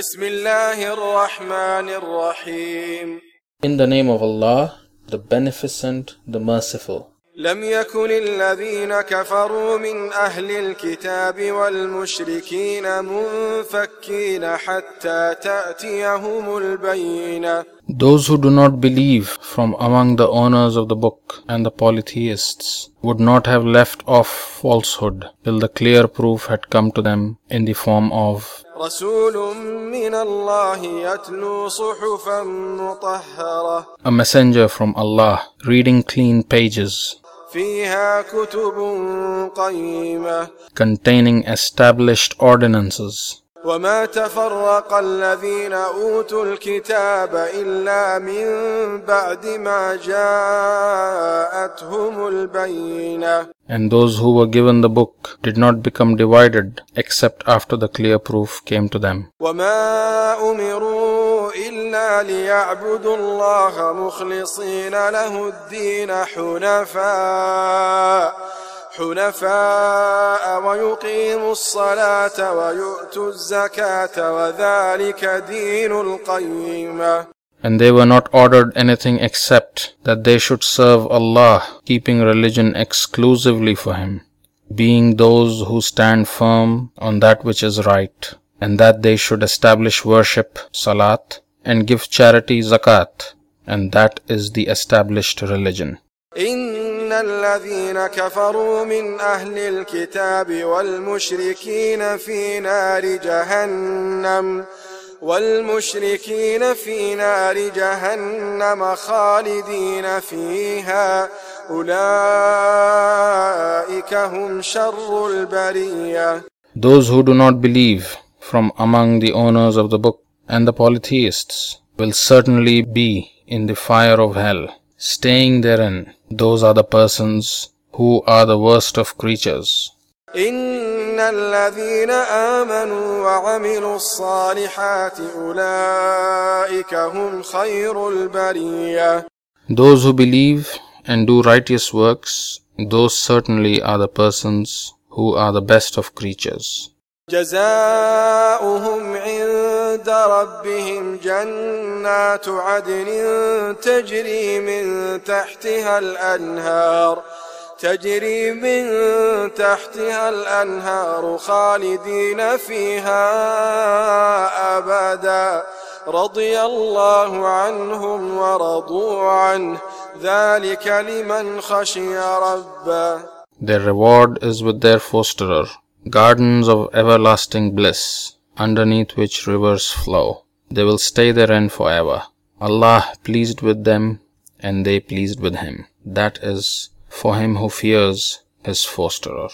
بسم الله الرحمن الرحيم In the name of Allah, the Beneficent, the Merciful. لم يكن الذين كفروا من أهل الكتاب والمشركين منفكين حتى تأتيهم البينة Those who do not believe from among the owners of the book and the polytheists would not have left off falsehood till the clear proof had come to them in the form of رسول من الله يتلو صحفا مطهرة a messenger from Allah reading clean pages فيها كتب قيمة containing established ordinances. وما تفرق الذين أوتوا الكتاب إلا من بعد ما جاءتهم البينة And those who were given the book did not become divided except after the clear proof came to them. وما أمروا إلا ليعبدوا الله مخلصين له الدين حنفاء حنفاء ويقيموا الصلاة ويؤتوا الزكاة وذلك دين القيمة And they were not ordered anything except that they should serve Allah, keeping religion exclusively for Him, being those who stand firm on that which is right, and that they should establish worship, salat, and give charity, zakat, and that is the established religion. الذين كفروا من أهل الكتاب والمشركين في نار جهنم والمشركين في نار جهنم خالدين فيها أولئك هم شر البرية Those who do not believe from among the owners of the book and the polytheists will certainly be in the fire of hell, staying therein. Those are the persons who are the worst of creatures. إن الذين آمنوا وعملوا الصالحات أولئك هم خير البرية Those who believe and do righteous works, those certainly are the persons who are the best of creatures. جزاؤهم عند ربهم جنات عدن تجري من تحتها الأنهار تجري من تحتها الأنهار خالدين فيها أبدا. رضي الله عنهم ورضوا عنه. ذلك لمن خشي ربه. Their reward is with their fosterer, gardens of everlasting bliss, underneath which rivers flow. They will stay therein forever. Allah pleased with them, and they pleased with him. That is for him who fears his fosterer.